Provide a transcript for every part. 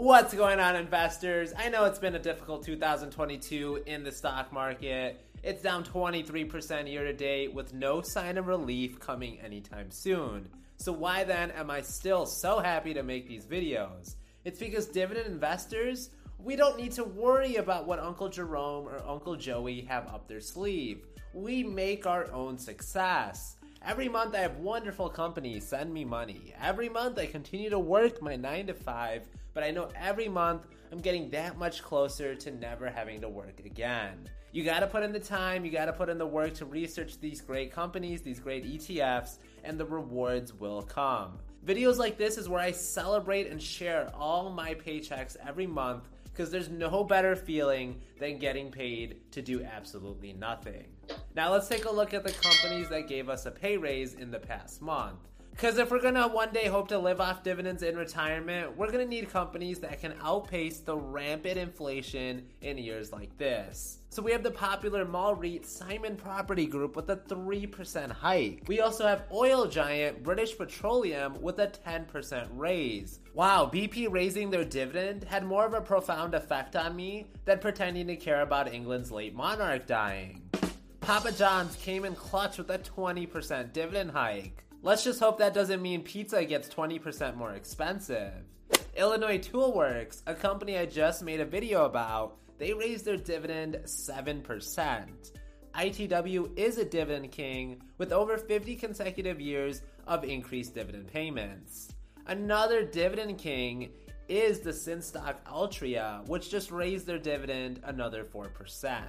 What's going on, investors? I know it's been a difficult 2022 in the stock market. It's down 23% year to date with no sign of relief coming anytime soon. So, why then am I still so happy to make these videos? It's because dividend investors, we don't need to worry about what Uncle Jerome or Uncle Joey have up their sleeve. We make our own success. Every month, I have wonderful companies send me money. Every month, I continue to work my 9 to 5, but I know every month I'm getting that much closer to never having to work again. You gotta put in the time, you gotta put in the work to research these great companies, these great ETFs, and the rewards will come. Videos like this is where I celebrate and share all my paychecks every month because there's no better feeling than getting paid to do absolutely nothing. Now let's take a look at the companies that gave us a pay raise in the past month. Because if we're gonna one day hope to live off dividends in retirement, we're gonna need companies that can outpace the rampant inflation in years like this. So we have the popular mall REIT Simon Property Group with a 3% hike. We also have oil giant British Petroleum with a 10% raise. Wow, BP raising their dividend had more of a profound effect on me than pretending to care about England's late monarch dying. Papa John's came in clutch with a 20% dividend hike. Let's just hope that doesn't mean pizza gets 20% more expensive. Illinois Tool Works, a company I just made a video about, they raised their dividend 7%. ITW is a dividend king with over 50 consecutive years of increased dividend payments. Another dividend king is the sin stock Altria, which just raised their dividend another 4%.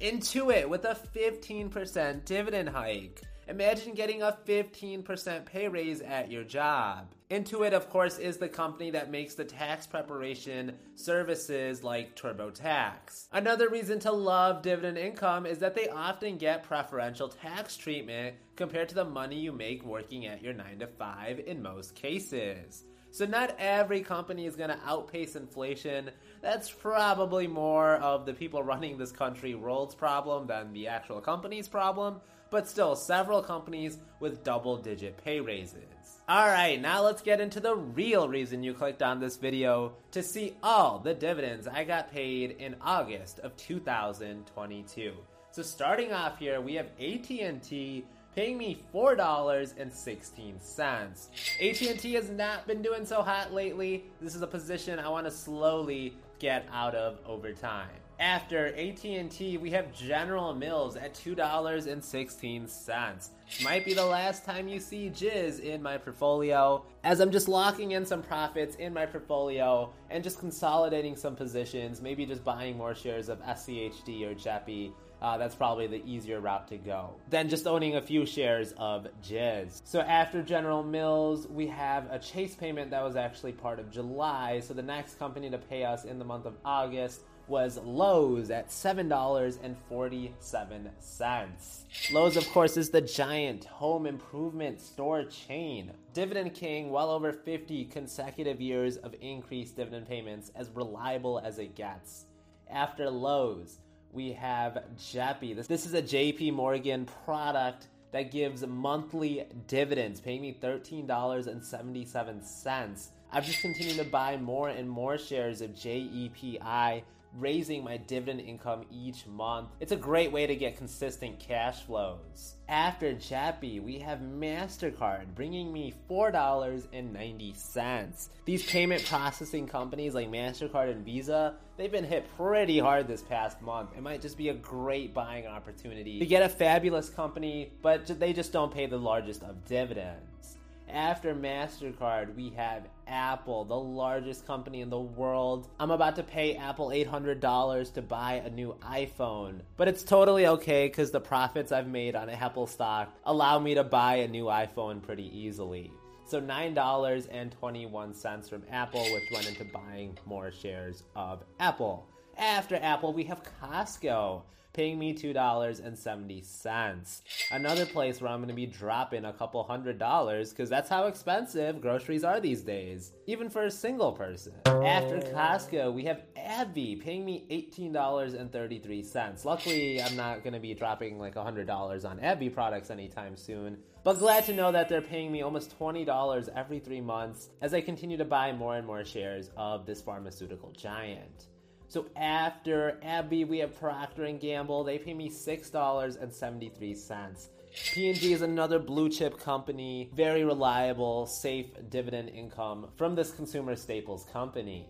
Intuit with a 15% dividend hike. Imagine getting a 15% pay raise at your job. Intuit, of course, is the company that makes the tax preparation services like TurboTax. Another reason to love dividend income is that they often get preferential tax treatment compared to the money you make working at your 9 to 5 in most cases. So, not every company is going to outpace inflation. That's probably more of the people running this country world's problem than the actual company's problem but still several companies with double digit pay raises. Alright, now let's get into the real reason you clicked on this video to see all the dividends I got paid in August of 2022. So starting off here, we have AT&T paying me $4.16. AT&T has not been doing so hot lately. This is a position I want to slowly get out of over time. After AT&T, we have General Mills at $2.16. Might be the last time you see GIS in my portfolio, as I'm just locking in some profits in my portfolio and just consolidating some positions, maybe just buying more shares of SCHD or JEPI. Uh, that's probably the easier route to go than just owning a few shares of GIS. So after General Mills, we have a Chase payment that was actually part of July. So the next company to pay us in the month of August was Lowe's at $7.47. Lowe's, of course, is the giant home improvement store chain. Dividend King, well over 50 consecutive years of increased dividend payments, as reliable as it gets. After Lowe's, we have JEPI. This is a JP Morgan product that gives monthly dividends, paying me $13.77. I've just continued to buy more and more shares of JEPI raising my dividend income each month. It's a great way to get consistent cash flows. After JEPI, we have MasterCard bringing me $4.90. These payment processing companies like MasterCard and Visa, they've been hit pretty hard this past month. It might just be a great buying opportunity to get a fabulous company, but they just don't pay the largest of dividends. After MasterCard, we have Apple, the largest company in the world. I'm about to pay Apple $800 to buy a new iPhone, but it's totally okay because the profits I've made on Apple stock allow me to buy a new iPhone pretty easily. So $9.21 from Apple, which went into buying more shares of Apple. after Apple, we have Costco paying me $2.70. Another place where I'm to be dropping a couple hundred dollars because that's how expensive groceries are these days, even for a single person. After Costco, we have AbbVie paying me $18.33. Luckily, I'm not to be dropping like $100 on AbbVie products anytime soon, but glad to know that they're paying me almost $20 every three months as I continue to buy more and more shares of this pharmaceutical giant. So after AbbVie, we have Procter and Gamble. They pay me six dollars and seventy three cents. P&G is another blue chip company, very reliable, safe dividend income from this consumer staples company.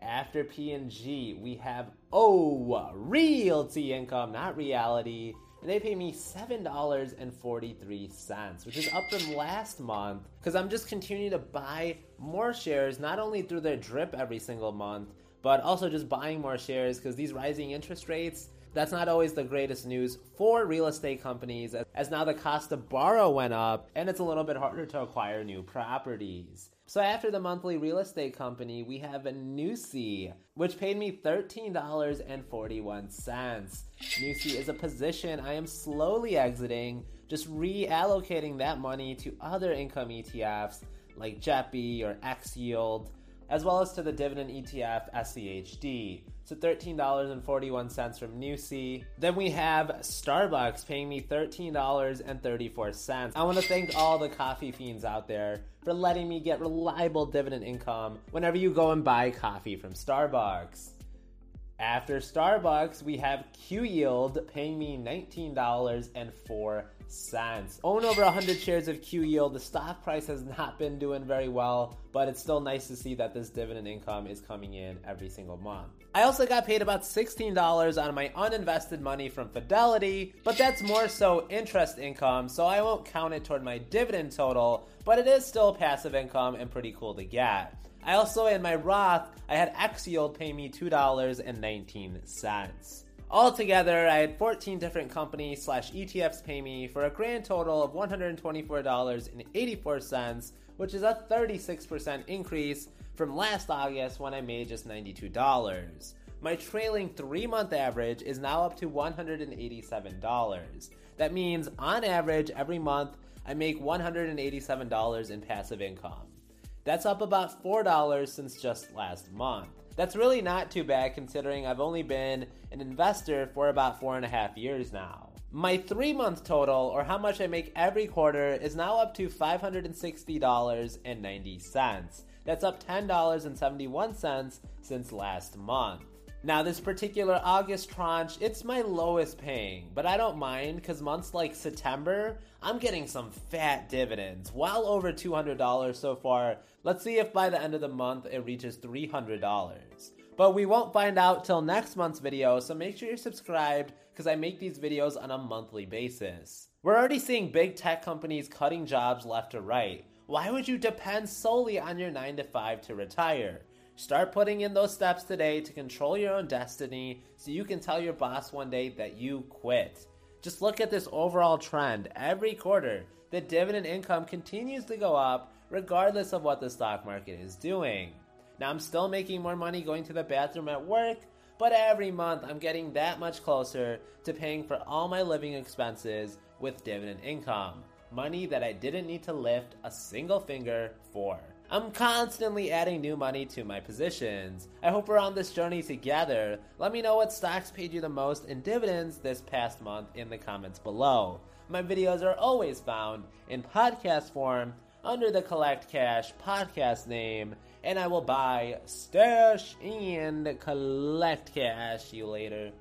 After P&G, we have oh, realty income, not reality. And they pay me $7.43, which is up from last month because I'm just continuing to buy more shares, not only through their drip every single month, but also just buying more shares because these rising interest rates that's not always the greatest news for real estate companies as now the cost to borrow went up and it's a little bit harder to acquire new properties. So after the monthly real estate company, we have a NUSI, which paid me $13.41. NUSI is a position I am slowly exiting, just reallocating that money to other income ETFs like JEPI or X Yield as well as to the dividend ETF SCHD. So $13.41 from NUSI. Then we have Starbucks paying me $13.34. I want to thank all the coffee fiends out there for letting me get reliable dividend income whenever you go and buy coffee from Starbucks. After Starbucks, we have Q Yield paying me $19.04 cents. Own over 100 shares of Q Yield. The stock price has not been doing very well, but it's still nice to see that this dividend income is coming in every single month. I also got paid about $16 on my uninvested money from Fidelity, but that's more so interest income, so I won't count it toward my dividend total, but it is still passive income and pretty cool to get. I also, in my Roth, I had X Yield pay me $2.19. Altogether, I had 14 different companies slash ETFs pay me for a grand total of $124.84, which is a 36% increase from last August when I made just $92. My trailing three month average is now up to $187. That means, on average, every month I make $187 in passive income. That's up about $4 since just last month. That's really not too bad considering I've only been an investor for about four and a half years now. My three month total, or how much I make every quarter, is now up to $560.90. That's up $10.71 since last month. Now, this particular August tranche, it's my lowest paying, but I don't mind because months like September, I'm getting some fat dividends, well over $200 so far. Let's see if by the end of the month it reaches $300. But we won't find out till next month's video, so make sure you're subscribed because I make these videos on a monthly basis. We're already seeing big tech companies cutting jobs left to right. Why would you depend solely on your 9 to 5 to retire? Start putting in those steps today to control your own destiny so you can tell your boss one day that you quit. Just look at this overall trend. Every quarter, the dividend income continues to go up regardless of what the stock market is doing. Now, I'm still making more money going to the bathroom at work, but every month I'm getting that much closer to paying for all my living expenses with dividend income. Money that I didn't need to lift a single finger for. I'm constantly adding new money to my positions. I hope we're on this journey together. Let me know what stocks paid you the most in dividends this past month in the comments below. My videos are always found in podcast form under the Collect Cash podcast name, and I will buy, stash, and collect cash you later.